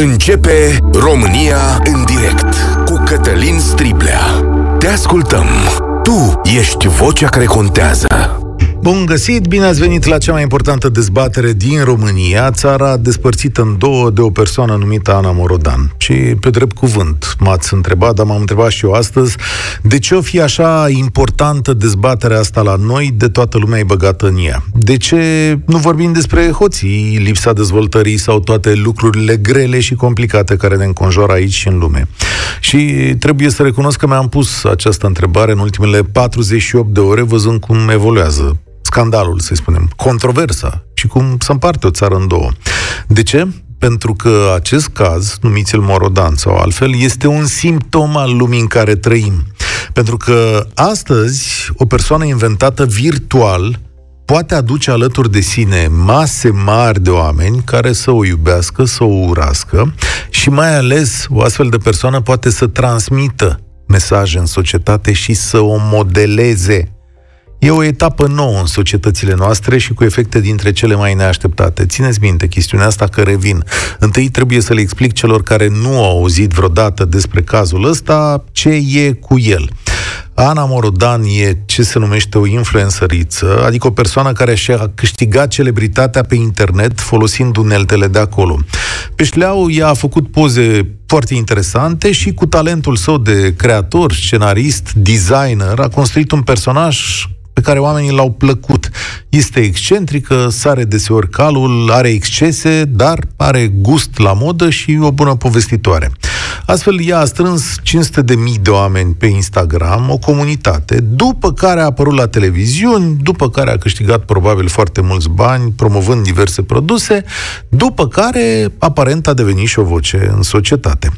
Începe România în direct cu Cătălin Striblea. Te ascultăm. Tu ești vocea care contează. Bun găsit, bine ați venit la cea mai importantă dezbatere din România, țara despărțită în două de o persoană numită Ana Morodan. Și pe drept cuvânt m-ați întrebat, dar m-am întrebat și eu astăzi, de ce o fi așa importantă dezbaterea asta la noi, de toată lumea e băgată în ea? De ce nu vorbim despre hoții, lipsa dezvoltării sau toate lucrurile grele și complicate care ne înconjoară aici și în lume? Și trebuie să recunosc că mi-am pus această întrebare în ultimele 48 de ore, văzând cum evoluează scandalul, să spunem, controversa și cum se împarte o țară în două. De ce? Pentru că acest caz, numiți-l Morodan sau altfel, este un simptom al lumii în care trăim. Pentru că astăzi o persoană inventată virtual poate aduce alături de sine mase mari de oameni care să o iubească, să o urască și mai ales o astfel de persoană poate să transmită mesaje în societate și să o modeleze E o etapă nouă în societățile noastre și cu efecte dintre cele mai neașteptate. Țineți minte chestiunea asta că revin. Întâi trebuie să le explic celor care nu au auzit vreodată despre cazul ăsta ce e cu el. Ana Morodan e ce se numește o influențăriță, adică o persoană care și-a câștigat celebritatea pe internet folosind uneltele de acolo. Pe șleau, ea a făcut poze foarte interesante și cu talentul său de creator, scenarist, designer, a construit un personaj pe care oamenii l-au plăcut. Este excentrică, sare deseori calul, are excese, dar are gust la modă și o bună povestitoare. Astfel, ea a strâns 500 de mii de oameni pe Instagram, o comunitate, după care a apărut la televiziuni, după care a câștigat probabil foarte mulți bani promovând diverse produse, după care aparent a devenit și o voce în societate.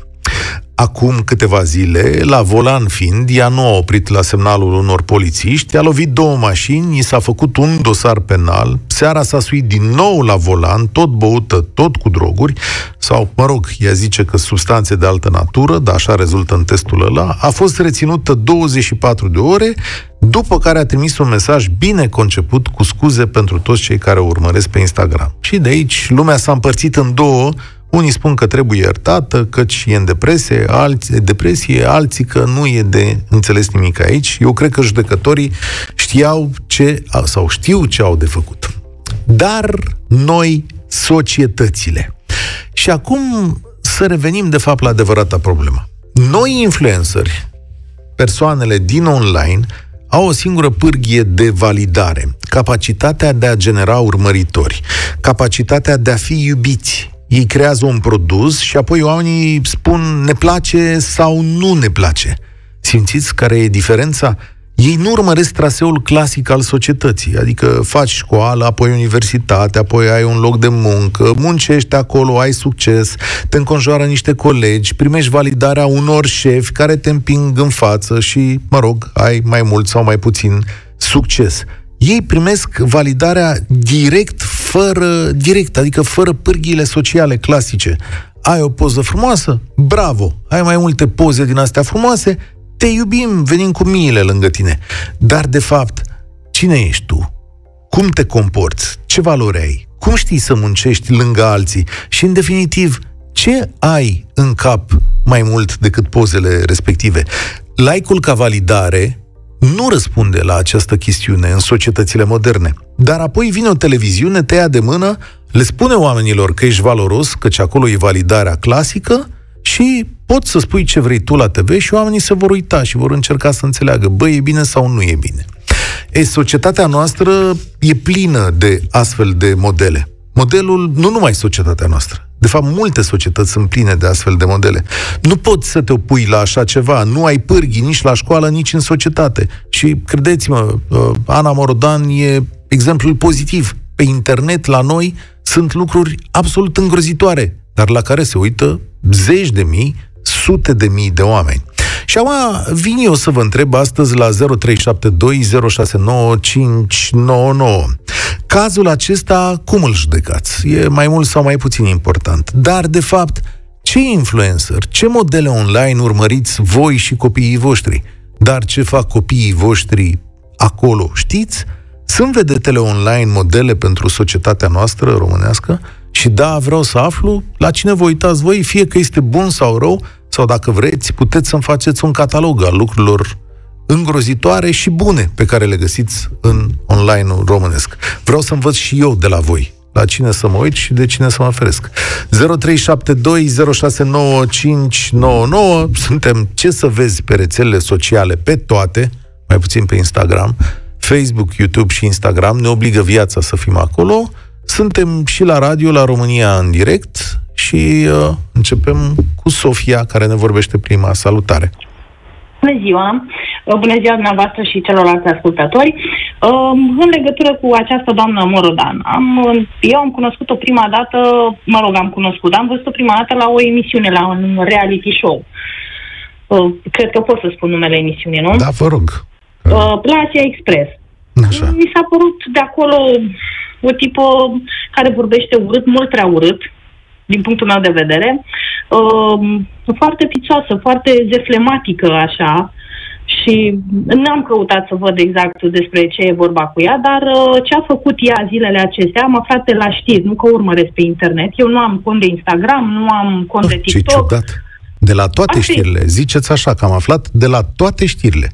Acum câteva zile, la volan fiind, ea nu a oprit la semnalul unor polițiști, a lovit două mașini, i s-a făcut un dosar penal, seara s-a suit din nou la volan, tot băută, tot cu droguri, sau, mă rog, ea zice că substanțe de altă natură, dar așa rezultă în testul ăla, a fost reținută 24 de ore, după care a trimis un mesaj bine conceput cu scuze pentru toți cei care o urmăresc pe Instagram. Și de aici lumea s-a împărțit în două, unii spun că trebuie iertată, căci e în depresie, alții, depresie, alții că nu e de înțeles nimic aici. Eu cred că judecătorii știau ce, sau știu ce au de făcut. Dar noi, societățile. Și acum să revenim de fapt la adevărata problemă. Noi influenceri, persoanele din online, au o singură pârghie de validare, capacitatea de a genera urmăritori, capacitatea de a fi iubiți, ei creează un produs și apoi oamenii spun ne place sau nu ne place. Simțiți care e diferența? Ei nu urmăresc traseul clasic al societății, adică faci școală, apoi universitate, apoi ai un loc de muncă, muncești acolo, ai succes, te înconjoară niște colegi, primești validarea unor șefi care te împing în față și, mă rog, ai mai mult sau mai puțin succes ei primesc validarea direct, fără, direct, adică fără pârghiile sociale clasice. Ai o poză frumoasă? Bravo! Ai mai multe poze din astea frumoase? Te iubim, venim cu miile lângă tine. Dar, de fapt, cine ești tu? Cum te comporți? Ce valori ai? Cum știi să muncești lângă alții? Și, în definitiv, ce ai în cap mai mult decât pozele respective? Like-ul ca validare nu răspunde la această chestiune în societățile moderne. Dar apoi vine o televiziune, te ia de mână, le spune oamenilor că ești valoros, căci acolo e validarea clasică și poți să spui ce vrei tu la TV și oamenii se vor uita și vor încerca să înțeleagă, bă, e bine sau nu e bine. Ei, societatea noastră e plină de astfel de modele. Modelul, nu numai societatea noastră, de fapt, multe societăți sunt pline de astfel de modele. Nu poți să te opui la așa ceva, nu ai pârghii nici la școală, nici în societate. Și credeți-mă, uh, Ana Morodan e exemplul pozitiv. Pe internet, la noi, sunt lucruri absolut îngrozitoare, dar la care se uită zeci de mii, sute de mii de oameni. Și acum vin eu să vă întreb astăzi la 0372069599. Cazul acesta, cum îl judecați? E mai mult sau mai puțin important. Dar, de fapt, ce influencer, ce modele online urmăriți voi și copiii voștri? Dar ce fac copiii voștri acolo, știți? Sunt vedetele online modele pentru societatea noastră românească? Și da, vreau să aflu la cine vă uitați voi, fie că este bun sau rău, sau dacă vreți, puteți să-mi faceți un catalog al lucrurilor îngrozitoare și bune pe care le găsiți în online-ul românesc. Vreau să învăț și eu de la voi la cine să mă uit și de cine să mă feresc. 0372069599 Suntem ce să vezi pe rețelele sociale, pe toate, mai puțin pe Instagram, Facebook, YouTube și Instagram, ne obligă viața să fim acolo. Suntem și la radio, la România în direct și uh, începem cu Sofia, care ne vorbește prima. Salutare! Bună ziua! Bună ziua dumneavoastră și celorlalți ascultători! În legătură cu această doamnă Morodan, am, eu am cunoscut-o prima dată, mă rog, am cunoscut, am văzut-o prima dată la o emisiune, la un reality show. Cred că pot să spun numele emisiunii, nu? Da, vă rog. La Asia Express. Așa. Mi s-a părut de acolo o tipă care vorbește urât, mult prea urât, din punctul meu de vedere, foarte picioasă, foarte zeflematică, așa, și n-am căutat să văd exact despre ce e vorba cu ea, dar uh, ce a făcut ea zilele acestea, am aflat de la știri, nu că urmăresc pe internet. Eu nu am cont de Instagram, nu am cont oh, de TikTok. Ce ciudat. De la toate așa știrile. Ziceți așa, că am aflat de la toate știrile.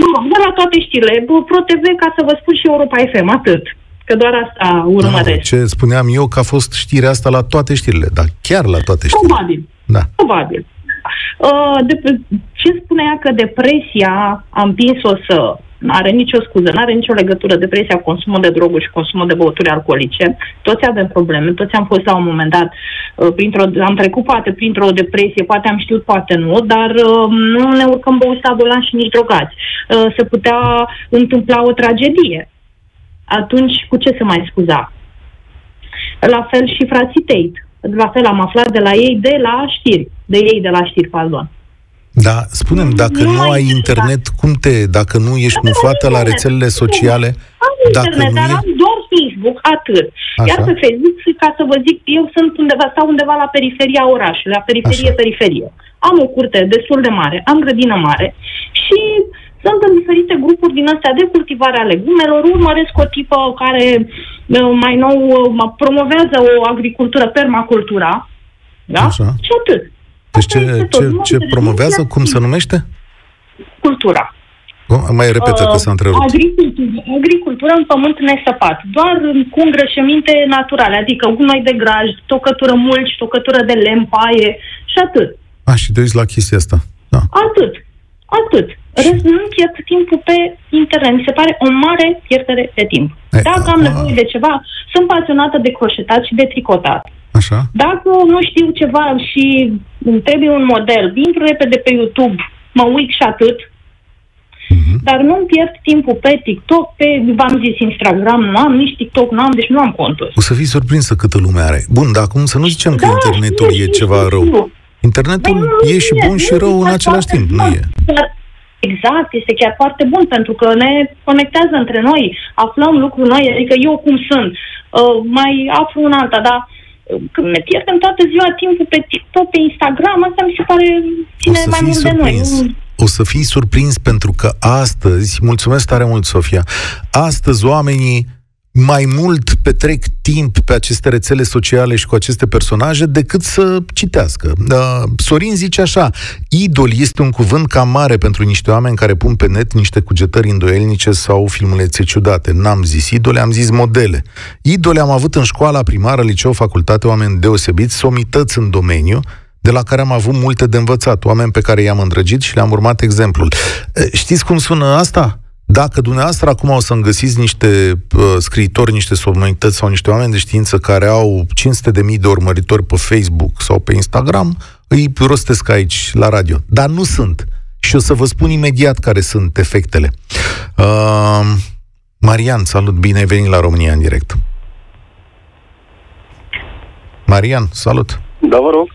Nu, de la toate știrile. ProTV, ca să vă spun și Europa FM, atât. Că doar asta urmăresc. No, ce spuneam eu că a fost știrea asta la toate știrile, dar chiar la toate știrile. Probabil. Da. Probabil. Uh, de, ce spune ea că depresia a împins-o să nu are nicio scuză, nu are nicio legătură depresia, consumul de droguri și consumul de băuturi alcoolice. Toți avem probleme, toți am fost la un moment dat, uh, printr-o, am trecut poate printr-o depresie, poate am știut, poate nu, dar uh, nu ne urcăm băuți la și nici drogați. Uh, se putea întâmpla o tragedie. Atunci, cu ce se mai scuza? La fel și frații Tate. La fel am aflat de la ei de la știri. De ei de la știri, pardon. Da, spunem, dacă nu, nu ai internet, cum te, dacă nu ești mufată la rețelele sociale, am dacă internet, nu dar e... am doar Facebook, atât. Așa. Iar pe Facebook, ca să vă zic, eu sunt undeva, stau undeva la periferia orașului, la periferie, Așa. periferie. Am o curte destul de mare, am grădină mare și sunt în diferite grupuri din astea de cultivare a legumelor, urmăresc o tipă care uh, mai nou uh, promovează o agricultură, permacultura, da? Așa. Și atât. Deci ce, ce, ce promovează? Cum se numește? Cultura. Oh, mai repetă că s-a întrerupt. Agricultură, agricultură în pământ nesăpat, doar cu îngrășăminte naturale, adică gunoi de graj, tocătură mulci, tocătură de lemn, paie și atât. A, și te la chestia asta. Da. Atât. Atât. Rest, nu pierd timpul pe internet. Mi se pare o mare pierdere de timp. Ei, Dacă am nevoie de ceva, sunt pasionată de croșetat și de tricotat. Așa. Dacă nu știu ceva și îmi trebuie un model, intru repede pe YouTube, mă uit și atât, uh-huh. dar nu pierd timpul pe TikTok, pe, v-am zis, Instagram, nu am, nici TikTok nu am, deci nu am conturi. O să fii surprinsă câtă lume are. Bun, dar acum să nu zicem că da, internetul e ceva rău. Internetul nu, e și bun și rău în același timp, nu e? Exact, este chiar foarte bun pentru că ne conectează între noi, aflăm lucruri noi, adică eu cum sunt, uh, mai aflu un alta, dar când ne pierdem toată ziua timpul pe TikTok, pe Instagram, asta mi se pare ține mai mult surprins. de noi. O să fii surprins pentru că astăzi, mulțumesc tare mult, Sofia, astăzi oamenii mai mult petrec timp pe aceste rețele sociale și cu aceste personaje decât să citească. Uh, Sorin zice așa, idol este un cuvânt cam mare pentru niște oameni care pun pe net niște cugetări îndoielnice sau filmulețe ciudate. N-am zis idole, am zis modele. Idole am avut în școala primară, liceu, facultate, oameni deosebiți, somități în domeniu, de la care am avut multe de învățat, oameni pe care i-am îndrăgit și le-am urmat exemplul. Uh, știți cum sună asta? Dacă dumneavoastră acum o să-mi găsiți niște uh, scriitori, niște sonorități sau niște oameni de știință care au 500 de mii de urmăritori pe Facebook sau pe Instagram, îi rostesc aici la radio. Dar nu sunt. Și o să vă spun imediat care sunt efectele. Uh, Marian, salut, bine ai venit la România în direct. Marian, salut. Da, vă rog.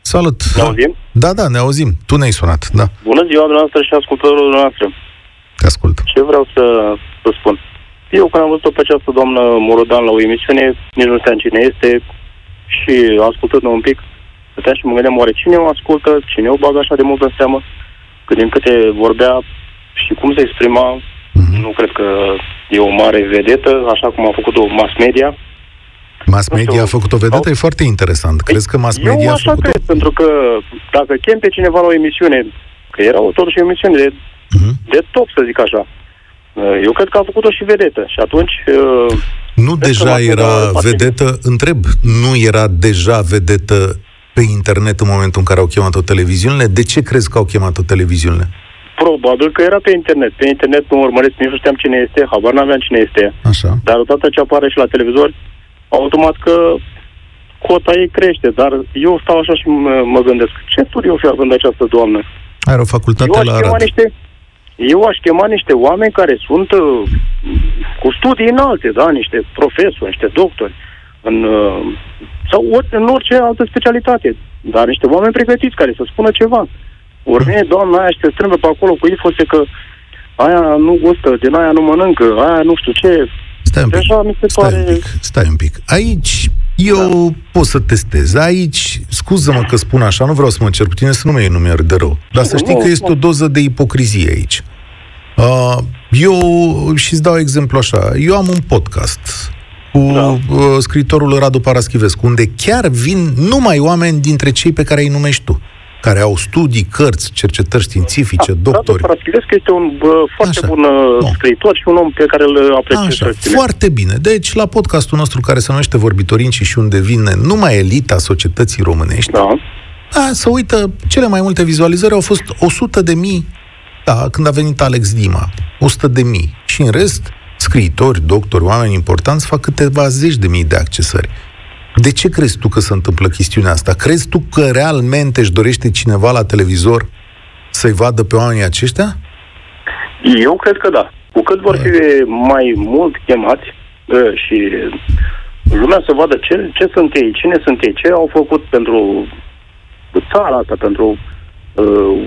Salut. Ne auzim? Da, da, ne auzim. Tu ne-ai sunat, da. Bună ziua, dumneavoastră și ascultătorul noastră. Te ascult. Ce vreau să, să spun? Eu când am văzut-o pe această doamnă Morodan la o emisiune, nici nu știam cine este și ascultând un pic, stăteam și mă gândeam oare cine o ascultă, cine o bagă așa de mult în seamă, că din câte vorbea și cum se exprima, mm-hmm. nu cred că e o mare vedetă, așa cum a făcut-o mass media. Mass media a făcut o vedetă, e foarte interesant. Păi, Crezi că mass media Eu a așa făcut cred, pentru că dacă chem pe cineva la o emisiune, că era o, totuși o emisiune de, Mhm. de top, să zic așa, uh, eu cred că a făcut-o și vedetă. Și atunci... uh, Nu Cred că deja mass media era face- vedetă, întreb, nu era deja vedetă pe internet în momentul în care au chemat-o televiziunile? De ce crezi că au chemat-o televiziunile? Probabil că era pe internet. Pe internet nu urmăresc, nici nu știam cine este, habar n-aveam cine este. Așa. Dar odată ce apare și la televizor, automat că cota ei crește. Dar eu stau așa și mă, mă gândesc, ce studiu fi având această doamnă? Are o facultate Eu aș la chema Arad. niște, eu aș chema niște oameni care sunt uh, cu studii înalte, da? Niște profesori, niște doctori, în, uh, sau ori, în orice altă specialitate. Dar niște oameni pregătiți care să spună ceva. Ori vine doamna aia și te strâmbă pe acolo cu ifose că aia nu gustă, din aia nu mănâncă, aia nu știu ce. Stai un pic, Deja mi se stai pare... un pic, stai un pic. Aici eu da. pot să testez. Aici, scuză-mă că spun așa, nu vreau să mă cer cu tine, să nu mă iei numer de rău. Dar să știi Nu, că este nu. o doză de ipocrizie aici. Uh, eu, și îți dau exemplu așa, eu am un podcast cu Da. uh, scriitorul Radu Paraschivescu, unde chiar vin numai oameni dintre cei pe care îi numești tu, care au studii, cărți, cercetări științifice, doctori. Radu Paraschivescu este un bă, foarte Așa. bun uh, Bun. scriitor și un om pe care îl apreciez. Așa, și îl stimez. foarte bine. Deci, la podcastul nostru care se numește Vorbitorinci și unde vine numai elita societății românești, Da. da, să uită, cele mai multe vizualizări au fost 100 de mii, da, când a venit Alex Dima, 100 de mii. Și în rest, scriitori, doctori, oameni importanți fac câteva zeci de mii de accesări. De ce crezi tu că se întâmplă chestiunea asta? Crezi tu că realmente își dorește cineva la televizor să-i vadă pe oamenii aceștia? Eu cred că da. Cu cât vor fi mai mult chemați uh, și lumea să vadă ce, ce sunt ei, cine sunt ei, ce au făcut pentru țara asta, pentru uh,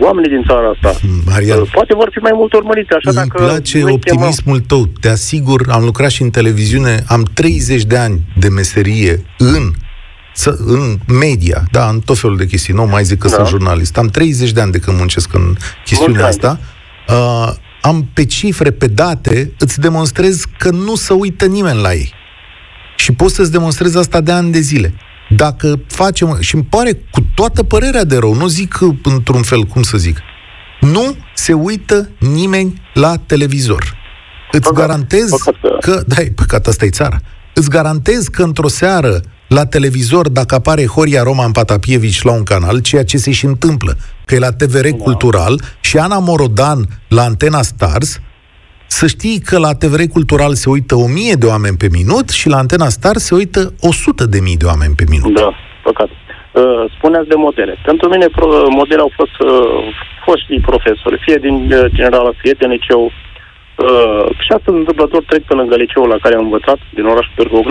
oamenii din țara asta. Marian, Uh, poate vor fi mai mult urmărite, așa Îmi dacă... place noi optimismul tău. Te asigur, am lucrat și în televiziune, am 30 de ani de meserie în să- în media, da, în tot felul de chestii, nu mai zic că Da. sunt jurnalist. Am 30 de ani de când muncesc în chestiunea Mulți asta. Uh, am pe cifre, pe date, îți demonstrez că nu se uită nimeni la ei. Și pot să-ți demonstrez asta de ani de zile. Dacă facem, și îmi pare cu toată părerea de rău, nu zic uh, într-un fel, cum să zic, nu se uită nimeni la televizor. Îți Păcat. garantez Păcat că- că, da, e păcat, asta e țara. Îți garantez că într-o seară la televizor, dacă apare Horia Roman Patapievici la un canal, ceea ce se și întâmplă, că e la TVR Da. Cultural și Ana Morodan la Antena Stars, să știi că la TVR Cultural se uită 1000 de oameni pe minut și la Antena Stars se uită 100 de mii de oameni pe minut. Da, păcat. Uh, spuneați de modele. Pentru mine pro- modele au fost uh, foștii profesori, fie din uh, generală, fie din liceu. Uh, și astăzi întâmplător trec pe lângă liceul la care am învățat, din orașul Târgu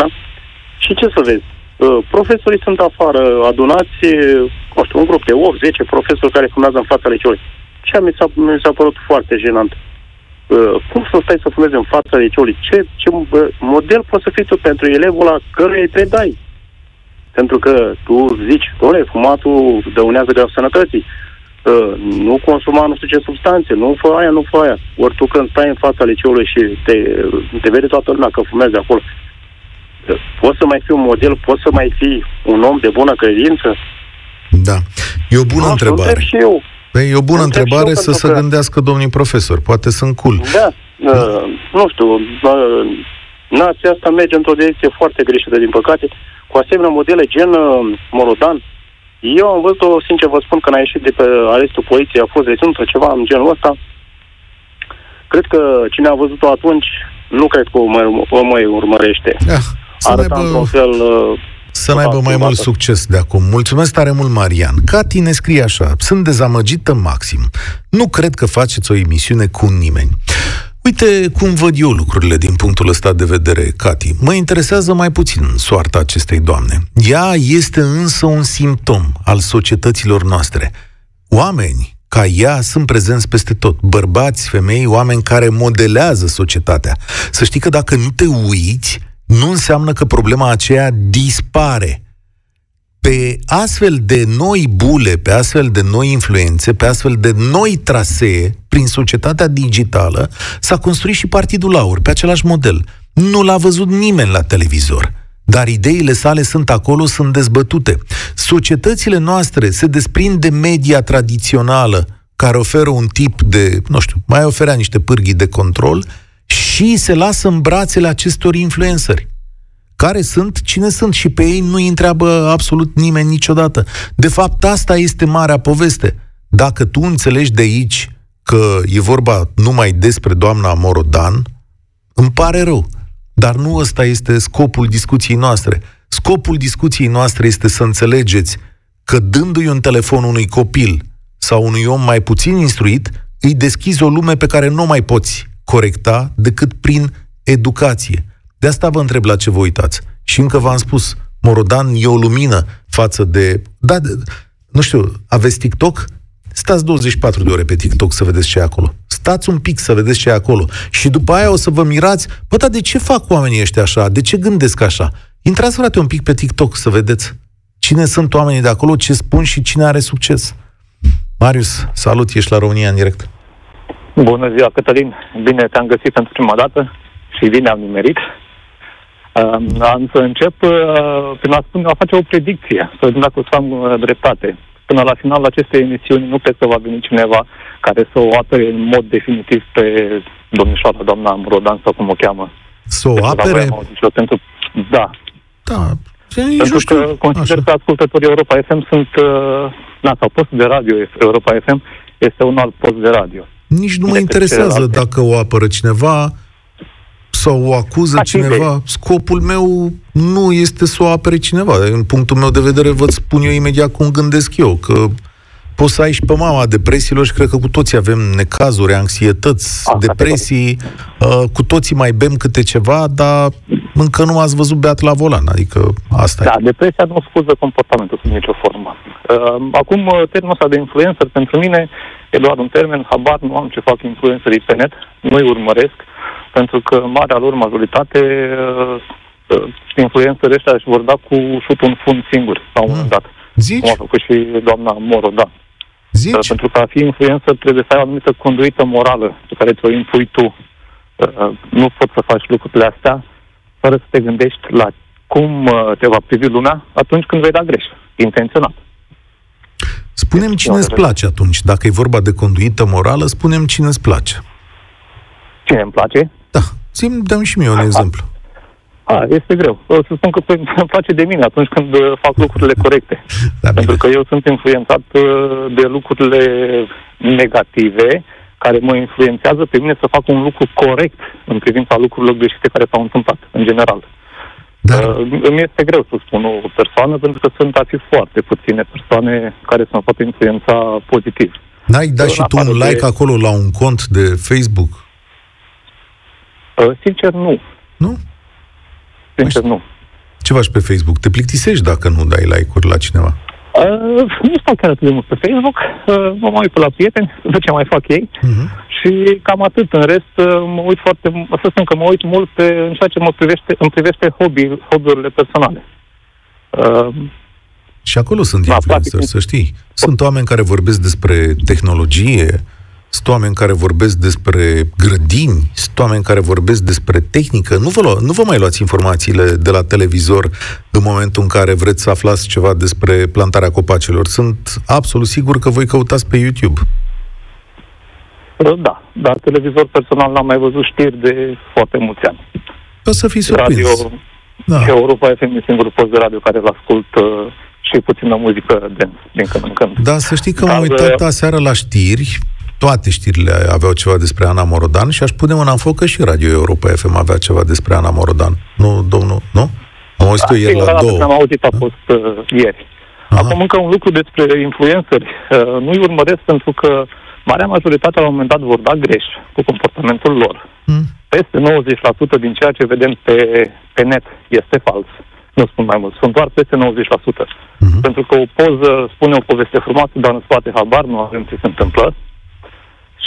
Și ce să vezi? Uh, profesorii sunt afară, adunați, uh, nu știu, un grup de 8-10 profesori care fumează în fața liceului. Ce mi s-a, mi s-a părut foarte jenant. Uh, cum să stai să fumezi în fața liceului? Ce, ce uh, model poți să fii tu pentru elevul la căruia îi predai? Pentru că tu zici, domnule, fumatul dăunează grav sănătății. Uh, nu consuma nu știu ce substanțe, nu fă aia, nu fă aia. Ori tu când stai în fața liceului și te, te vede toată lumea că fumezi de acolo, uh, poți să mai fii un model, poți să mai fii un om de bună credință? Da. E o bună Nu, întrebare. întreb și eu. Păi, e o bună Întreb și întrebare eu să pentru se că- gândească domnii profesori. Poate sunt cool. Da, uh, nu știu, uh, nația asta merge într-o direcție foarte greșită, din păcate, cu asemenea modele gen uh, Morodan. Eu am văzut-o, sincer vă spun, când a ieșit de pe arestul poliției, a fost reținută ceva în genul ăsta. Cred că cine a văzut-o atunci, nu cred că o mai, o mai urmărește. Ah, să Arăta într-un n-aibă, fel... Uh, să n-aibă mai schimbată. mult succes de acum. Mulțumesc tare mult, Marian. Cati ne scrie așa. Sunt dezamăgită maxim. Nu cred că faceți o emisiune cu nimeni. Uite cum văd eu lucrurile din punctul ăsta de vedere, Cati. Mă interesează mai puțin soarta acestei doamne. Ea este însă un simptom al societăților noastre. Oameni ca ea sunt prezenți peste tot. Bărbați, femei, oameni care modelează societatea. Să știi că dacă nu te uiți, nu înseamnă că problema aceea dispare. Pe astfel de noi bule, pe astfel de noi influențe, pe astfel de noi trasee, prin societatea digitală, s-a construit și Partidul Aur, pe același model. Nu l-a văzut nimeni la televizor. dar ideile sale sunt acolo, sunt dezbătute. Societățile noastre se desprind de media tradițională, care oferă un tip de, nu știu, mai oferea niște pârghii de control și se lasă în brațele acestor influenceri. Care sunt, cine sunt și pe ei nu îi întreabă absolut nimeni niciodată. De fapt, asta este marea poveste. Dacă tu înțelegi de aici că e vorba numai despre doamna Morodan, îmi pare rău. Dar nu ăsta este scopul discuției noastre. Scopul discuției noastre este să înțelegeți că dându-i un telefon unui copil sau unui om mai puțin instruit, îi deschizi o lume pe care nu mai poți corecta decât prin educație. De asta vă întreb la ce vă uitați. Și încă v-am spus, Morodan e o lumină față de... Da, de, nu știu, aveți TikTok? Stați 24 de ore pe TikTok să vedeți ce e acolo. Stați un pic să vedeți ce e acolo. Și după aia o să vă mirați, bă, dar de ce fac oamenii ăștia așa? De ce gândesc așa? Intrați, frate, un pic pe TikTok să vedeți cine sunt oamenii de acolo, ce spun și cine are succes. Marius, salut, ești la România în direct. Bună ziua, Cătălin. Bine te-am găsit pentru prima dată și bine am nimerit. Uh, am să încep uh, prin a, spune, a face o predicție, să vedem dacă o să am uh, dreptate până la finalul acestei emisiuni nu cred că va veni cineva care să o apere în mod definitiv pe domnișoara, doamna Amrodan, sau cum o cheamă. Să o apere? Pentru, da. Da. Pentru că consider Așa. că ascultătorii Europa FM sunt, uh, na, sau postul de radio Europa FM este un alt post de radio. Nici nu mă interesează dacă o apără cineva, sau o acuză Ați cineva. Idei. Scopul meu nu este să o apere cineva. În punctul meu de vedere, vă spun eu imediat cum gândesc eu, că poți să ai și pe mama depresiilor și cred că cu toții avem necazuri, anxietăți, A, depresii, uh, cu toții mai bem câte ceva, dar încă nu ați văzut beat la volan, adică asta Da, e. depresia nu scuză comportamentul sub nicio formă. Uh, acum, uh, termenul ăsta de influencer, pentru mine, e doar un termen, habar nu am ce fac influencerii pe net, nu-i urmăresc, pentru că marea lor majoritate uh, uh, influențării ăștia își vor da cu șut un fund singur la un moment dat. Zici? Cum a făcut și doamna Moro, da. Zici? Uh, pentru că a fi influență trebuie să ai o anumită conduită morală pe care ți-o impui tu. Uh, nu poți să faci lucrurile astea fără să te gândești la cum uh, te va privi lumea atunci când vei da greș, intenționat. Spunem cine îți place atunci. Dacă e vorba de conduită morală, spunem cine îți place. Cine îmi place? Da. Țin, dăm și mie un exemplu. A, este greu. O să spun că îmi place de mine atunci când uh, fac lucrurile corecte. Da, Pentru că eu sunt influențat uh, de lucrurile negative care mă influențează pe mine să fac un lucru corect în privința lucrurilor greșite care s-au întâmplat, în general. Dar... Uh, îmi este greu să spun o persoană, pentru că sunt a fi foarte puține persoane care să mă poată influența pozitiv. N-ai dat și tu un like de... acolo la un cont de Facebook? Uh, sincer, nu. Nu? Sincer, nu. Ce faci pe Facebook? Te plictisești dacă nu dai like-uri la cineva? Uh, nu stau chiar atât de mult pe Facebook, uh, mă mai uit pe la prieteni, văd ce mai fac ei uh-huh. Și cam atât. În rest, uh, mă uit foarte, să spun că mă uit mult pe, în ceea ce mă privește, îmi privește hobby, hobby-urile personale. Uh, și acolo sunt da, influencer, să știi. Sunt oameni care vorbesc despre tehnologie, sunt oameni care vorbesc despre grădini, sunt oameni care vorbesc despre tehnică. Nu vă, lua, nu vă mai luați informațiile de la televizor în momentul în care vreți să aflați ceva despre plantarea copacilor. Sunt absolut sigur că voi căutați pe YouTube. Da, dar televizor personal n-am mai văzut știri de foarte mulți ani. O să fii surprins. Radio, da. Europa FM e singurul post de radio care îl ascult uh, și puțină muzică de din când în când. Da, să știi că m-am uitat uh, aseară la știri toate știrile aveau ceva despre Ana Morodan și aș pune mâna în foc că și Radio Europa FM avea ceva despre Ana Morodan. Nu, domnul, nu? Am auzit eu ieri la două. Am auzit, a fost uh, ieri. Aha. Acum încă un lucru despre influenceri. Uh, nu-i urmăresc pentru că marea majoritate la un moment dat vor da greș cu comportamentul lor. Hmm. Peste 90% din ceea ce vedem pe, pe net este fals. Nu spun mai mult, sunt doar peste 90%. Uh-huh. Mhm. Pentru că o poză spune o poveste frumoasă, dar în spate habar nu avem ce se întâmplă.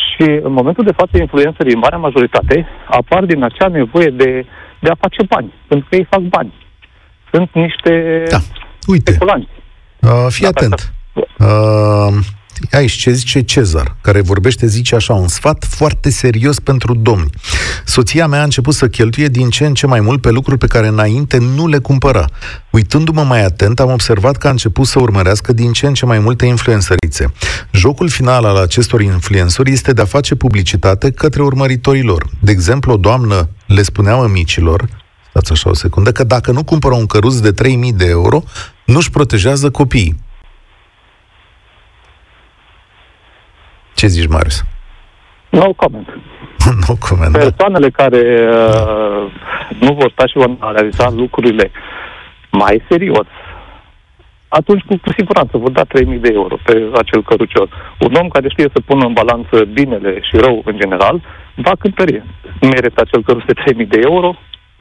Și în momentul de față, influencerii, în marea majoritate, apar din acea nevoie de, de a face bani, pentru că ei fac bani. Sunt niște da. Uite. speculanți. Uh, fii atent. Uh, Aici ce zice Cezar, care vorbește, zice așa, un sfat foarte serios pentru domni. Soția mea a început să cheltuie din ce în ce mai mult pe lucruri pe care înainte nu le cumpăra. Uitându-mă mai atent, am observat că a început să urmărească din ce în ce mai multe influențărițe. Jocul final al acestor influențări este de a face publicitate către urmăritorii lor. De exemplu, o doamnă le spunea micilor, stați așa o secundă, că dacă nu cumpără un căruț de 3000 de euro, nu-și protejează copiii. Ce zici, Marius? No comment. no comment, da. Persoanele da. care uh, nu vor sta și vor analiza lucrurile mai serios, atunci cu, cu siguranță vor da 3.000 de euro pe acel cărucior. Un om care știe să pună în balanță binele și rău în general, va cântări. Merită acel căruț de 3.000 de euro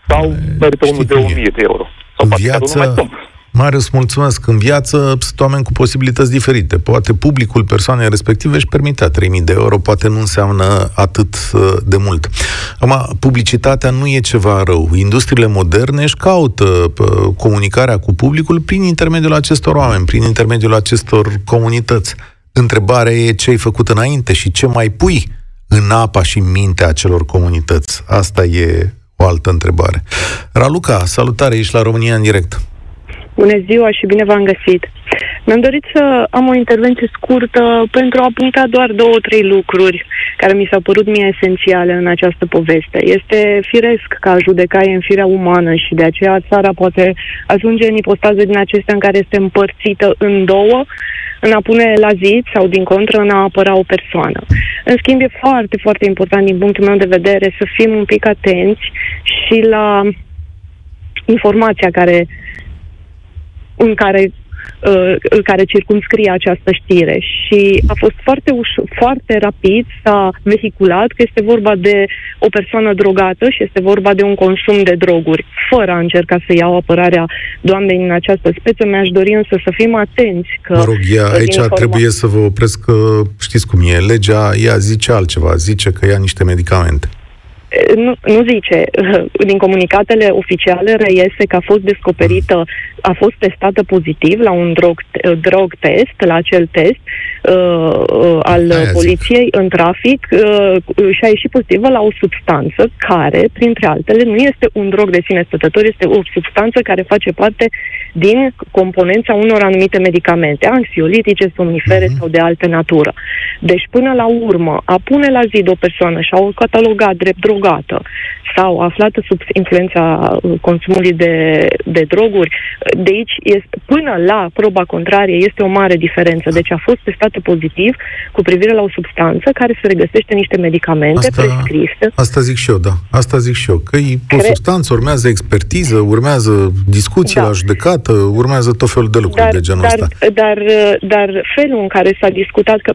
sau merită unul de 1.000 de euro. Sau în viață, mai Marius, mulțumesc. În viață sunt oameni cu posibilități diferite. Poate publicul persoanei respective își permitea 3.000 de euro, poate nu înseamnă atât uh, de mult. Acum, publicitatea nu e ceva rău. Industriile moderne își caută uh, comunicarea cu publicul prin intermediul acestor oameni, prin intermediul acestor comunități. Întrebarea e ce ai făcut înainte și ce mai pui în apa și mintea acelor comunități. Asta e o altă întrebare. Raluca, salutare, ești la România în direct. Bună ziua și bine v-am găsit. Mi-am dorit să am o intervenție scurtă pentru a puncta doar două, trei lucruri care mi s-au părut mie esențiale în această poveste. Este firesc ca judecaie în firea umană și de aceea țara poate ajunge în ipostaze din acestea în care este împărțită în două, în a pune la zi sau, din contră, în a apăra o persoană. În schimb, e foarte, foarte important, din punctul meu de vedere, să fim un pic atenți și la informația care în care uh, care circumscrie această știre. Și a fost foarte ușor, foarte rapid s-a vehiculat că este vorba de o persoană drogată și este vorba de un consum de droguri. Fără a încerca să iau apărarea doamnei în această speță, mi-aș dori însă să fim atenți că... Mă rog, ea, aici informa... trebuie să vă opresc că știți cum e, legea, ea zice altceva, zice că ia niște medicamente. Nu, nu zice, din comunicatele oficiale reiese că a fost descoperită, a fost testată pozitiv la un drog, drog test, la acel test uh, uh, al Aia poliției zic. în trafic uh, și a ieșit pozitivă la o substanță care, printre altele, nu este un drog de sine stătător, este o substanță care face parte din componența unor anumite medicamente, anxiolitice, somnifere uh-huh. sau de altă natură. Deci, până la urmă, a pune la zi o persoană și a o catalogat drept drogată sau aflată sub influența uh, consumului de, de droguri, de aici, este, până la proba contrarie, este o mare diferență. Deci a fost testată pozitiv cu privire la o substanță care se regăsește în niște medicamente asta, prescrise. Asta zic și eu, da. Asta zic și eu. Că e o Cre- substanță, urmează expertiză, urmează discuție da. la judecată, urmează tot felul de lucruri dar, de genul dar, ăsta. Dar, dar felul în care s-a discutat, că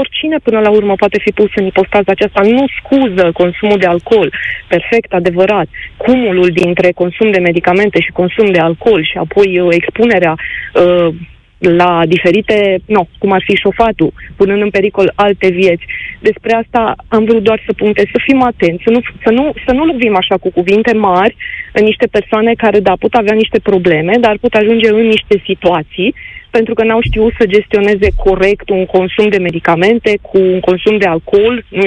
oricine până la urmă poate fi pus în ipostaza aceasta, nu scuză consumul de alcool, perfect adevărat. Cumulul dintre consum de medicamente și consum de alcool și apoi uh, expunerea uh, la diferite, no, cum ar fi șofatul, punând în pericol alte vieți. Despre asta am vrut doar să punctez, să fim atenți, să nu, să nu, să nu lovim așa cu cuvinte mari în niște persoane care, da, pot avea niște probleme, dar pot ajunge în niște situații pentru că n-au știut să gestioneze corect un consum de medicamente cu un consum de alcool, nu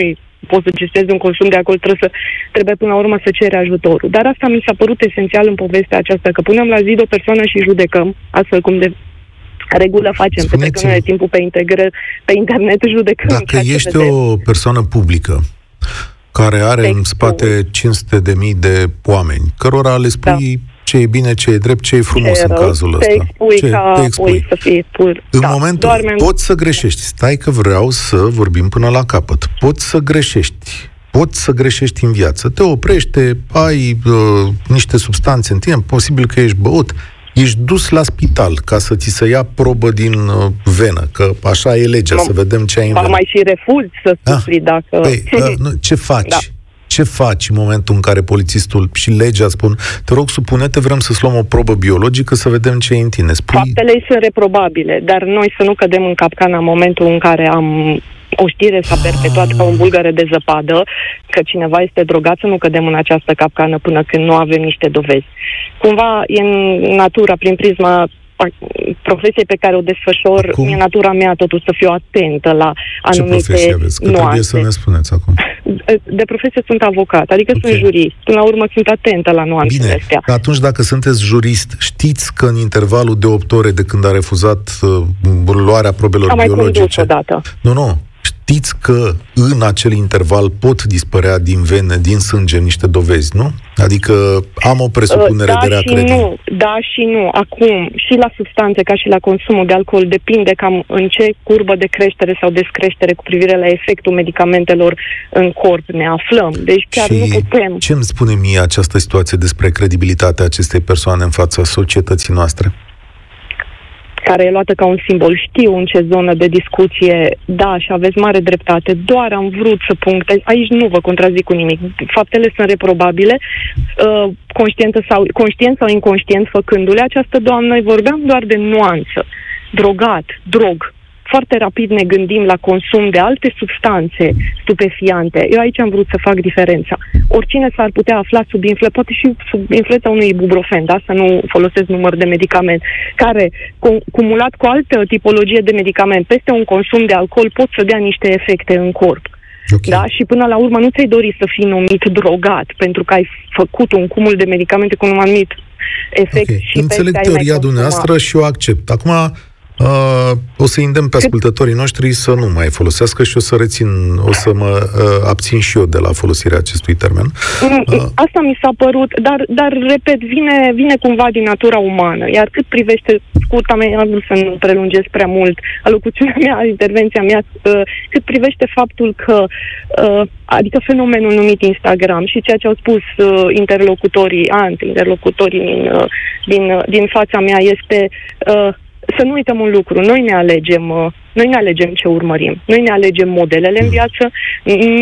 poți să gestionezi un consum de alcool, trebuie, să, trebuie până la urmă să cere ajutorul. Dar asta mi s-a părut esențial în povestea aceasta, că punem la zi o persoană și judecăm, astfel cum de regulă facem, pentru că noi timpul pe, integre, pe internet judecăm. Dacă ești o persoană publică, care are Textul. în spate 500 de mii de oameni, cărora le spui da ce e bine, ce e drept, ce e frumos ce în rău, cazul ăsta. Te expui ce, ca te expui. să fie pur. În da, momentul poți să greșești. Stai că vreau să vorbim până la capăt. Poți să greșești. Poți să greșești în viață. Te oprește, ai uh, niște substanțe în tine, posibil că ești băut, ești dus la spital ca să ți se ia probă din uh, venă, că așa e legea, să vedem ce ai în venă. mai și refuzi să ah, sufri ah, dacă... Păi, uh, nu, ce faci? Da ce faci în momentul în care polițistul și legea spun, te rog, supune-te, vrem să-ți luăm o probă biologică să vedem ce e în tine. Spui... Faptele sunt reprobabile, dar noi să nu cădem în capcana în momentul în care am o știre s-a perpetuat ca un bulgare de zăpadă, că cineva este drogat, să nu cădem în această capcană până când nu avem niște dovezi. Cumva e în natura, prin prisma profesiei pe care o desfășor, Cum? e natura mea totuși să fiu atentă la anumite Ce profesie aveți? Că nuanțe. trebuie să ne spuneți acum. De profesie sunt avocat, adică okay. sunt jurist. Până la urmă sunt atentă la nuanțele Bine. astea. Atunci dacă sunteți jurist, știți că în intervalul de 8 ore de când a refuzat uh, luarea probelor Am biologice... Am mai odată. Nu, nu știți că în acel interval pot dispărea din vene, din sânge, niște dovezi, nu? Adică am o presupunere da de rea și nu, Da și nu. Acum, și la substanțe, ca și la consumul de alcool, depinde cam în ce curbă de creștere sau descreștere cu privire la efectul medicamentelor în corp ne aflăm. Deci chiar și nu putem. ce îmi spune mie această situație despre credibilitatea acestei persoane în fața societății noastre? Care e luată ca un simbol. Știu în ce zonă de discuție, da, și aveți mare dreptate, doar am vrut să punctez, aici nu vă contrazic cu nimic, faptele sunt reprobabile, uh, conștient sau, conștient sau inconștient făcându-le această doamnă, vorbeam doar de nuanță, drogat, drog, foarte rapid ne gândim la consum de alte substanțe stupefiante. Eu aici am vrut să fac diferența. Oricine s-ar putea afla sub influența, poate și sub influența unui ibuprofen, da? să nu folosesc număr de medicament, care, cumulat cu altă tipologie de medicament, peste un consum de alcool, pot să dea niște efecte în corp. Okay. Da? Și până la urmă nu ți-ai dori să fii numit drogat pentru că ai făcut un cumul de medicamente cu un anumit efect. Okay. Și Înțeleg teoria dumneavoastră și o accept. Acum, Uh, o să îndemn pe ascultătorii noștri să nu mai folosească și o să rețin, o să mă uh, abțin și eu de la folosirea acestui termen. Mm, uh, Asta mi s-a părut, dar, dar repet, vine, vine cumva din natura umană. Iar cât privește scurta mea, am vrut să nu prelungesc prea mult alocuțiunea mea, intervenția mea, uh, cât privește faptul că, uh, adică fenomenul numit Instagram și ceea ce au spus uh, interlocutorii, anti-interlocutorii din, uh, din, uh, din fața mea este uh, să nu uităm un lucru, noi ne alegem, uh, noi ne alegem ce urmărim, noi ne alegem modelele în viață.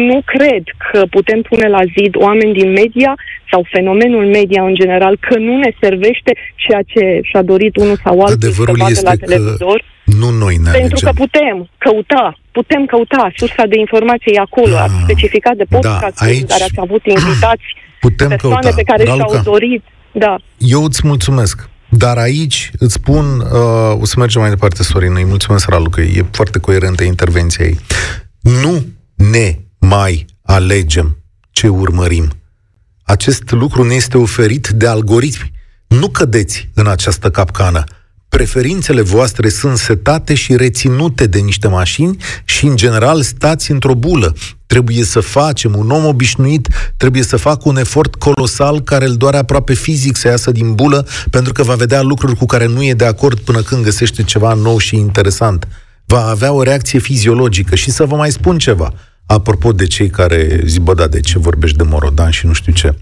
Nu cred că putem pune la zid oameni din media sau fenomenul media în general că nu ne servește ceea ce și-a dorit unul sau altul Adevărul să este la televizor. Că nu noi ne Pentru alegem. că putem căuta, putem căuta, sursa de informație e acolo, ah, ați specificat de podcast da, aici... care ați avut invitați putem persoane căuta. pe care și-au dorit. Da. Eu îți mulțumesc. Dar aici îți spun, uh, o să mergem mai departe, Sorin, îi mulțumesc, Ralu, că e foarte coerentă intervenția ei. Nu ne mai alegem ce urmărim. Acest lucru ne este oferit de algoritmi. Nu cădeți în această capcană preferințele voastre sunt setate și reținute de niște mașini și, în general, stați într-o bulă. Trebuie să facem, un om obișnuit trebuie să facă un efort colosal care îl doare aproape fizic să iasă din bulă, pentru că va vedea lucruri cu care nu e de acord până când găsește ceva nou și interesant. Va avea o reacție fiziologică. Și să vă mai spun ceva, apropo de cei care zic, bă, da, de ce vorbești de Morodan și nu știu ce.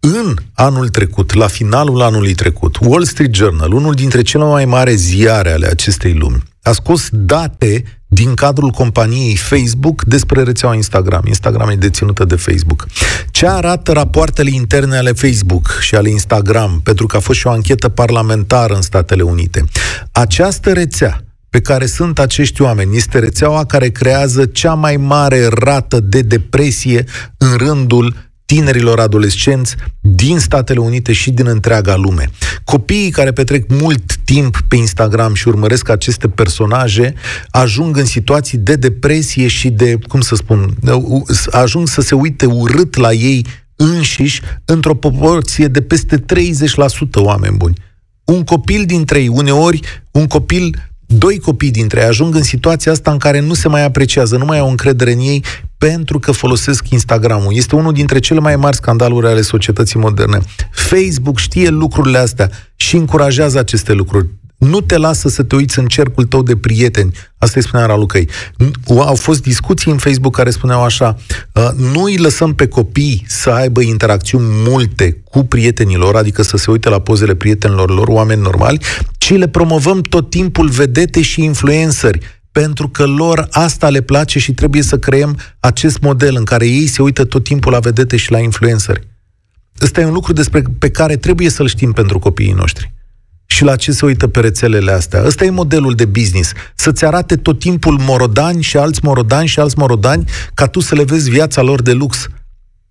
În anul trecut, la finalul anului trecut, Wall Street Journal, unul dintre cele mai mari ziare ale acestei lumi, a scos date din cadrul companiei Facebook despre rețeaua Instagram. Instagram e deținută de Facebook. Ce arată rapoartele interne ale Facebook și ale Instagram, pentru că a fost și o anchetă parlamentară în Statele Unite. Această rețea, pe care sunt acești oameni. Este rețeaua care creează cea mai mare rată de depresie în rândul tinerilor adolescenți din Statele Unite și din întreaga lume. Copiii care petrec mult timp pe Instagram și urmăresc aceste personaje ajung în situații de depresie și de, cum să spun, ajung să se uite urât la ei înșiși într-o proporție de peste 30% oameni buni. Un copil dintre ei, uneori un copil doi copii dintre ei ajung în situația asta în care nu se mai apreciază, nu mai au încredere în ei pentru că folosesc Instagramul. Este unul dintre cele mai mari scandaluri ale societății moderne. Facebook știe lucrurile astea și încurajează aceste lucruri nu te lasă să te uiți în cercul tău de prieteni. Asta îi spunea Ralucăi. Au fost discuții în Facebook care spuneau așa, uh, nu îi lăsăm pe copii să aibă interacțiuni multe cu prietenii lor, adică să se uite la pozele prietenilor lor, oameni normali, ci le promovăm tot timpul vedete și influenceri, pentru că lor asta le place și trebuie să creăm acest model în care ei se uită tot timpul la vedete și la influenceri. Ăsta e un lucru despre pe care trebuie să-l știm pentru copiii noștri și la ce se uită pe rețelele astea. Ăsta e modelul de business. Să-ți arate tot timpul morodani și alți morodani și alți morodani ca tu să le vezi viața lor de lux.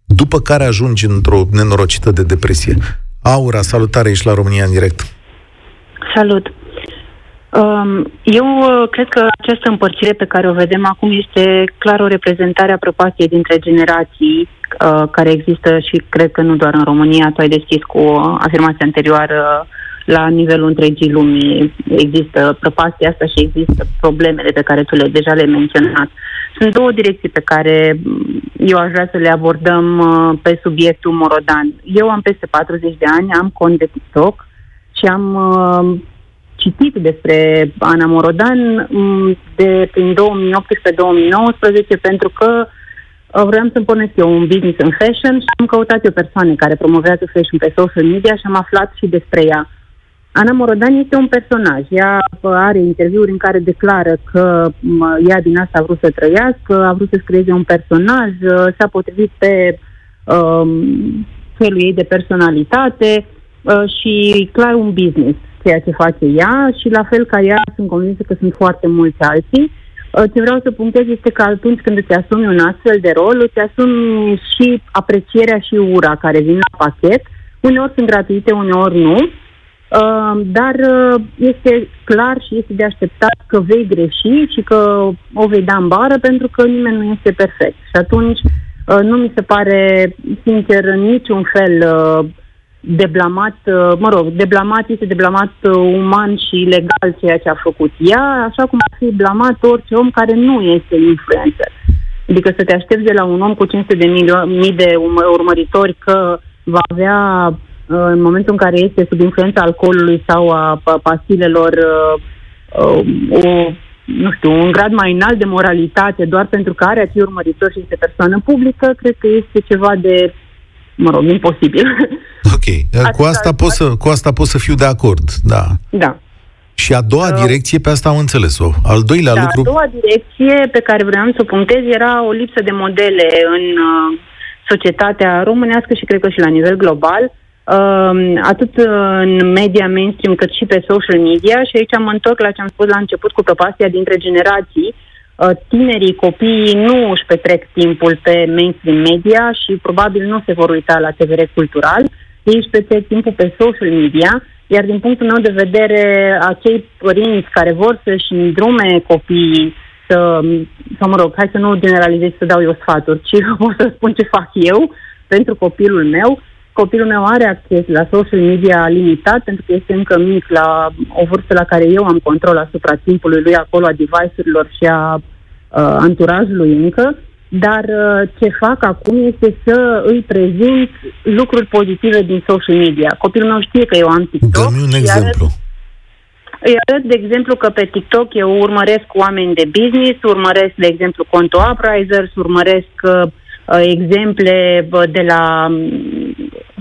După care ajungi într-o nenorocită de depresie. Aura, salutare, ești la România în direct. Salut. Um, eu uh, cred că această împărțire pe care o vedem acum este clar o reprezentare a prăpastiei dintre generații uh, care există și cred că nu doar în România. Tu ai deschis cu afirmația anterioară la nivelul întregii lumii. Există prăpastia asta și există problemele pe care tu le deja le-ai menționat. Sunt două direcții pe care eu aș vrea să le abordăm uh, pe subiectul Morodan. Eu am peste 40 de ani, am cont de TikTok și am uh, citit despre Ana Morodan mm, de prin 2018-2019 pentru că uh, vreau să-mi pornesc eu un business în fashion și am căutat eu persoane care promovează fashion pe social media și am aflat și despre ea. Ana Morodan este un personaj. Ea are interviuri în care declară că ea din asta a vrut să trăiască, a vrut să creeze un personaj, uh, s-a potrivit pe um, felul ei de personalitate uh, și clar un business ceea ce face ea și la fel ca ea sunt convinsă că sunt foarte mulți alții. Uh, ce vreau să punctez este că atunci când îți asumi un astfel de rol, îți asumi și aprecierea și ura care vin la pachet. Uneori sunt gratuite, uneori nu Uh, dar uh, este clar și este de așteptat că vei greși și că o vei da în bară pentru că nimeni nu este perfect. Și atunci uh, nu mi se pare, sincer, în niciun fel uh, deblamat, uh, mă rog, deblamat este deblamat uh, uman și legal ceea ce a făcut ea, așa cum ar fi blamat orice om care nu este influencer. Adică să te aștepți de la un om cu 500 de mii de urmăritori că va avea în momentul în care este sub influența alcoolului sau a pastilelor uh, uh, o, nu știu, un grad mai înalt de moralitate doar pentru că are acei urmăritori și este persoană publică, cred că este ceva de, mă rog, imposibil. Ok, cu asta, pot să, cu asta pot să fiu de acord, da. Da. Și a doua uh, direcție, pe asta am înțeles-o. Al doilea da, lucru... A doua direcție pe care vreau să o punctez era o lipsă de modele în uh, societatea românească și cred că și la nivel global uh, atât în media mainstream cât și pe social media și aici mă întorc la ce am spus la început cu prăpastia dintre generații. Uh, tinerii, copiii nu își petrec timpul pe mainstream media și probabil nu se vor uita la TVR cultural. Ei își petrec timpul pe social media, iar din punctul meu de vedere, acei părinți care vor să-și îndrume copiii să, sau mă rog, hai să nu generalizez să dau eu sfaturi, ci o să spun ce fac eu pentru copilul meu, Copilul meu are acces la social media limitat pentru că este încă mic, la o vârstă la care eu am control asupra timpului lui acolo, a device-urilor și a uh, anturajului încă. Dar uh, ce fac acum este să îi prezint lucruri pozitive din social media. Copilul meu știe că eu am TikTok. Dă-mi un exemplu. Îi arăt, de exemplu, că pe TikTok eu urmăresc oameni de business, urmăresc, de exemplu, conto uprisers, urmăresc uh, exemple de la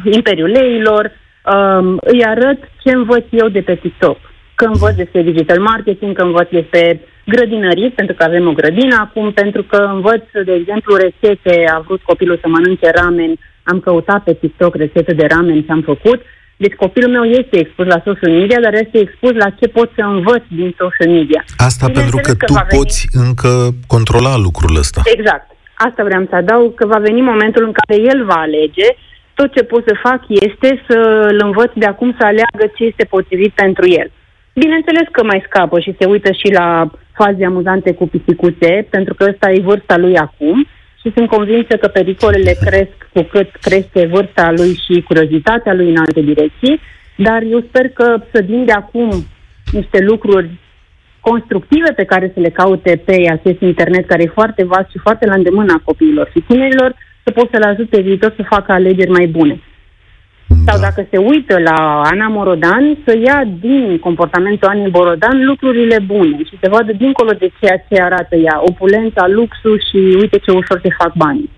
Imperiul Leilor, um, îi arăt ce învăț eu de pe TikTok. Că învăț despre digital marketing, că învăț despre grădinării, pentru că avem o grădină acum, pentru că învăț, de exemplu, rețete, a vrut copilul să mănânce ramen, am căutat pe TikTok rețete de ramen și am făcut. Deci copilul meu este expus la social media, dar este expus la ce pot să învăț din social media. Asta Bine pentru că, că tu poți încă controla lucrul ăsta. Exact. Asta vreau să adaug, că va veni momentul în care el va alege tot ce pot să fac este să îl învăț de acum să aleagă ce este potrivit pentru el. Bineînțeles că mai scapă și se uită și la faze amuzante cu pisicuțe, pentru că ăsta e vârsta lui acum și sunt convinsă că pericolele cresc cu cât crește vârsta lui și curiozitatea lui în alte direcții, dar eu sper că să din de acum niște lucruri constructive pe care să le caute pe acest internet, care e foarte vast și foarte la îndemâna copiilor și tinerilor, să pot să-l ajut pe viitor să facă alegeri mai bune. Da. Sau dacă se uită la Ana Morodan, să ia din comportamentul Anei Borodan lucrurile bune și să vadă dincolo de ceea ce arată ea, opulența, luxul și uite ce ușor se fac banii.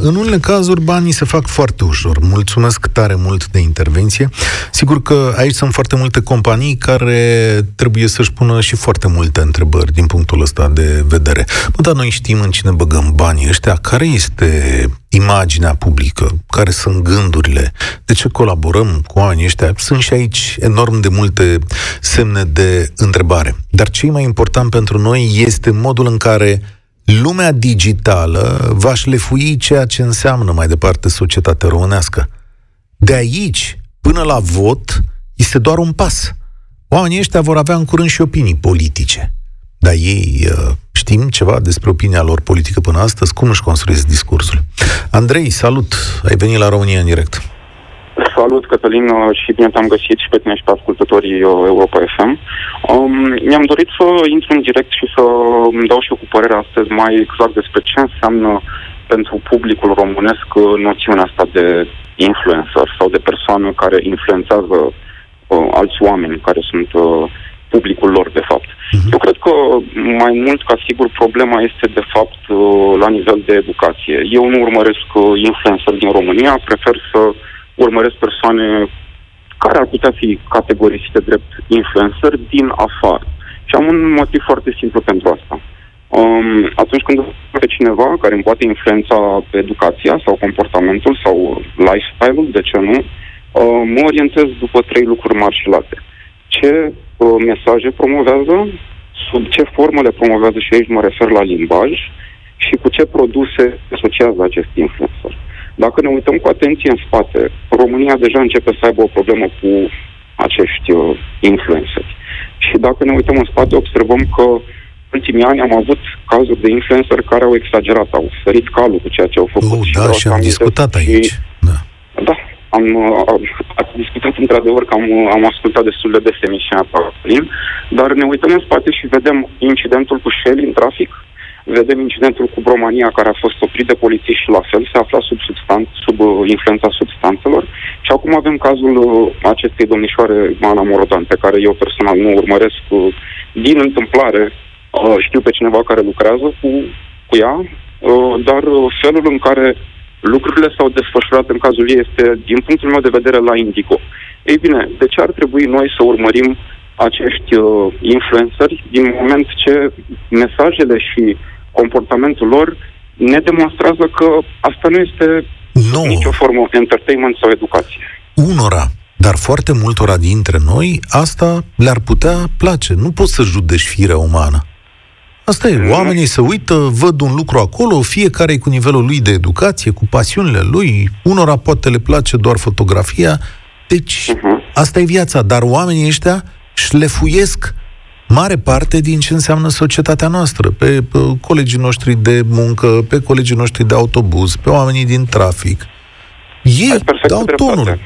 În unele cazuri banii se fac foarte ușor. Mulțumesc tare mult de intervenție. Sigur că aici sunt foarte multe companii care trebuie să-și pună și foarte multe întrebări din punctul ăsta de vedere. Bă, dar noi știm în cine băgăm banii ăștia, care este imaginea publică, care sunt gândurile, de ce colaborăm cu oamenii ăștia. Sunt și aici enorm de multe semne de întrebare. Dar ce e mai important pentru noi este modul în care lumea digitală va șlefui ceea ce înseamnă mai departe societatea românească. De aici până la vot este doar un pas. Oamenii ăștia vor avea în curând și opinii politice. Dar ei uh, știm ceva despre opinia lor politică până astăzi, cum își construiesc discursul. Andrei, salut! Ai venit la România în direct. Salut, Cătălin, și bine te-am găsit și pe tine și pe ascultătorii uh, Europa FM. Um, mi-am dorit să intru în direct și să îmi dau și eu cu părerea astăzi mai exact despre ce înseamnă pentru publicul românesc uh, noțiunea asta de influencer sau de persoană care influențează uh, alți oameni care sunt uh, publicul lor, de fapt. Uh-huh. Eu cred că mai mult ca sigur problema este de fapt uh, la nivel de educație. Eu nu urmăresc uh, influencer din România, prefer să urmăresc persoane care ar putea fi categorisite drept influencer din afară. Și am un motiv foarte simplu pentru asta. Um, atunci când pe cineva care îmi poate influența pe educația sau comportamentul sau lifestyle-ul, de ce nu, uh, mă orientez după trei lucruri mari și late. Ce uh, mesaje promovează, sub ce formă le promovează și aici mă refer la limbaj și cu ce produse asociază acest influencer. Dacă ne uităm cu atenție în spate, România deja începe să aibă o problemă cu acești uh, influenceri. Și dacă ne uităm în spate, observăm că ultimii ani am avut cazuri de influencer care au exagerat, au sărit calul cu ceea ce au făcut. Oh, și da, și am discutat și... aici. Da. da, am, am, am discutat într-adevăr că am, am ascultat destul de des emisiunea Paulin, dar ne uităm în spate și vedem incidentul cu Shell în trafic, vedem incidentul cu Bromania care a fost oprit de polițiști și la fel se afla sub, substan- sub uh, influența substanțelor și acum avem cazul uh, acestei domnișoare Mana Morodan pe care eu personal nu urmăresc uh, din întâmplare Uh, știu pe cineva care lucrează cu, cu ea, uh, dar uh, felul în care lucrurile s-au desfășurat în cazul ei este, din punctul meu de vedere, la indigo. Ei bine, de ce ar trebui noi să urmărim acești uh, influenceri din moment ce mesajele și comportamentul lor ne demonstrează că asta nu este nu. nicio formă entertainment sau educație. Unora, dar foarte multora dintre noi asta le-ar putea place. Nu poți să judeci firea umană. Asta e, oamenii se uită, văd un lucru acolo, fiecare cu nivelul lui de educație, cu pasiunile lui, unora poate le place doar fotografia, deci mhm. asta e viața, dar oamenii ăștia șlefuiesc mare parte din ce înseamnă societatea noastră, pe, pe colegii noștri de muncă, pe colegii noștri de autobuz, pe oamenii din trafic. Ei dau tonul.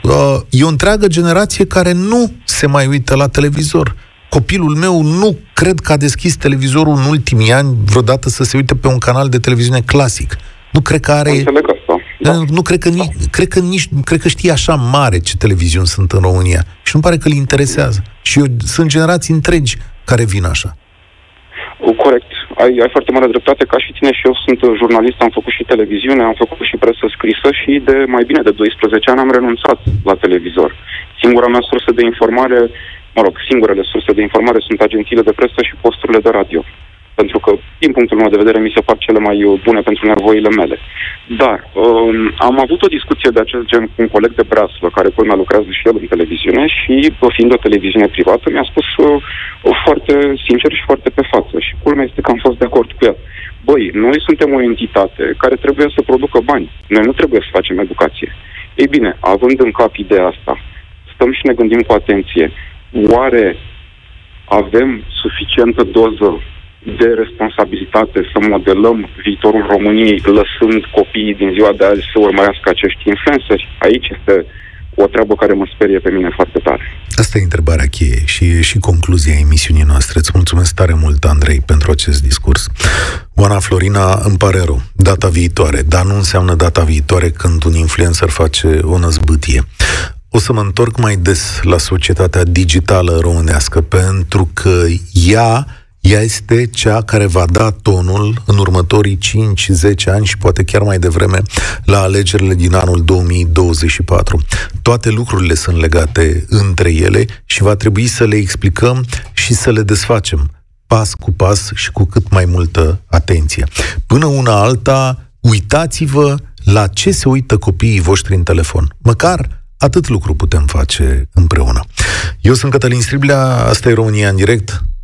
E o întreagă generație care nu se mai uită la televizor Copilul meu nu cred că a deschis televizorul în ultimii ani vreodată să se uite pe un canal de televiziune clasic. Nu cred că are... Înțeleg asta. Da. Nu cred că, nici, cred, că nici, cred că știe așa mare ce televiziuni sunt în România. Și nu pare că îl interesează. Și eu, sunt generații întregi care vin așa. Corect. Ai, ai foarte mare dreptate. Ca și tine și eu sunt jurnalist, am făcut și televiziune, am făcut și presă scrisă și de mai bine de 12 ani am renunțat la televizor. Singura mea sursă de informare mă rog, singurele surse de informare sunt agențiile de presă și posturile de radio. Pentru că, din punctul meu de vedere, mi se par cele mai uh, bune pentru nevoile mele. Dar um, am avut o discuție de acest gen cu un coleg de Breaslă, care culmea lucrează și el în televiziune și, fiind o televiziune privată, mi-a spus uh, foarte sincer și foarte pe față. Și culmea este că am fost de acord cu el. Băi, noi suntem o entitate care trebuie să producă bani. Noi nu trebuie să facem educație. Ei bine, având în cap ideea asta, stăm și ne gândim cu atenție oare avem suficientă doză de responsabilitate să modelăm viitorul României lăsând copiii din ziua de azi să urmărească acești influenceri? Aici este o treabă care mă sperie pe mine foarte tare. Asta e întrebarea cheie și și concluzia emisiunii noastre. Îți mulțumesc tare mult, Andrei, pentru acest discurs. Oana Florina, îmi pare rău, data viitoare, dar nu înseamnă data viitoare când un influencer face o năzbâtie o să mă întorc mai des la societatea digitală românească, pentru că ea, ea este cea care va da tonul în următorii 5-10 ani și poate chiar mai devreme la alegerile din anul 2024. Toate lucrurile sunt legate între ele și va trebui să le explicăm și să le desfacem pas cu pas și cu cât mai multă atenție. Până una alta, uitați-vă la ce se uită copiii voștri în telefon. Măcar atât lucru putem face împreună. Eu sunt Cătălin Striblea, asta e România în direct,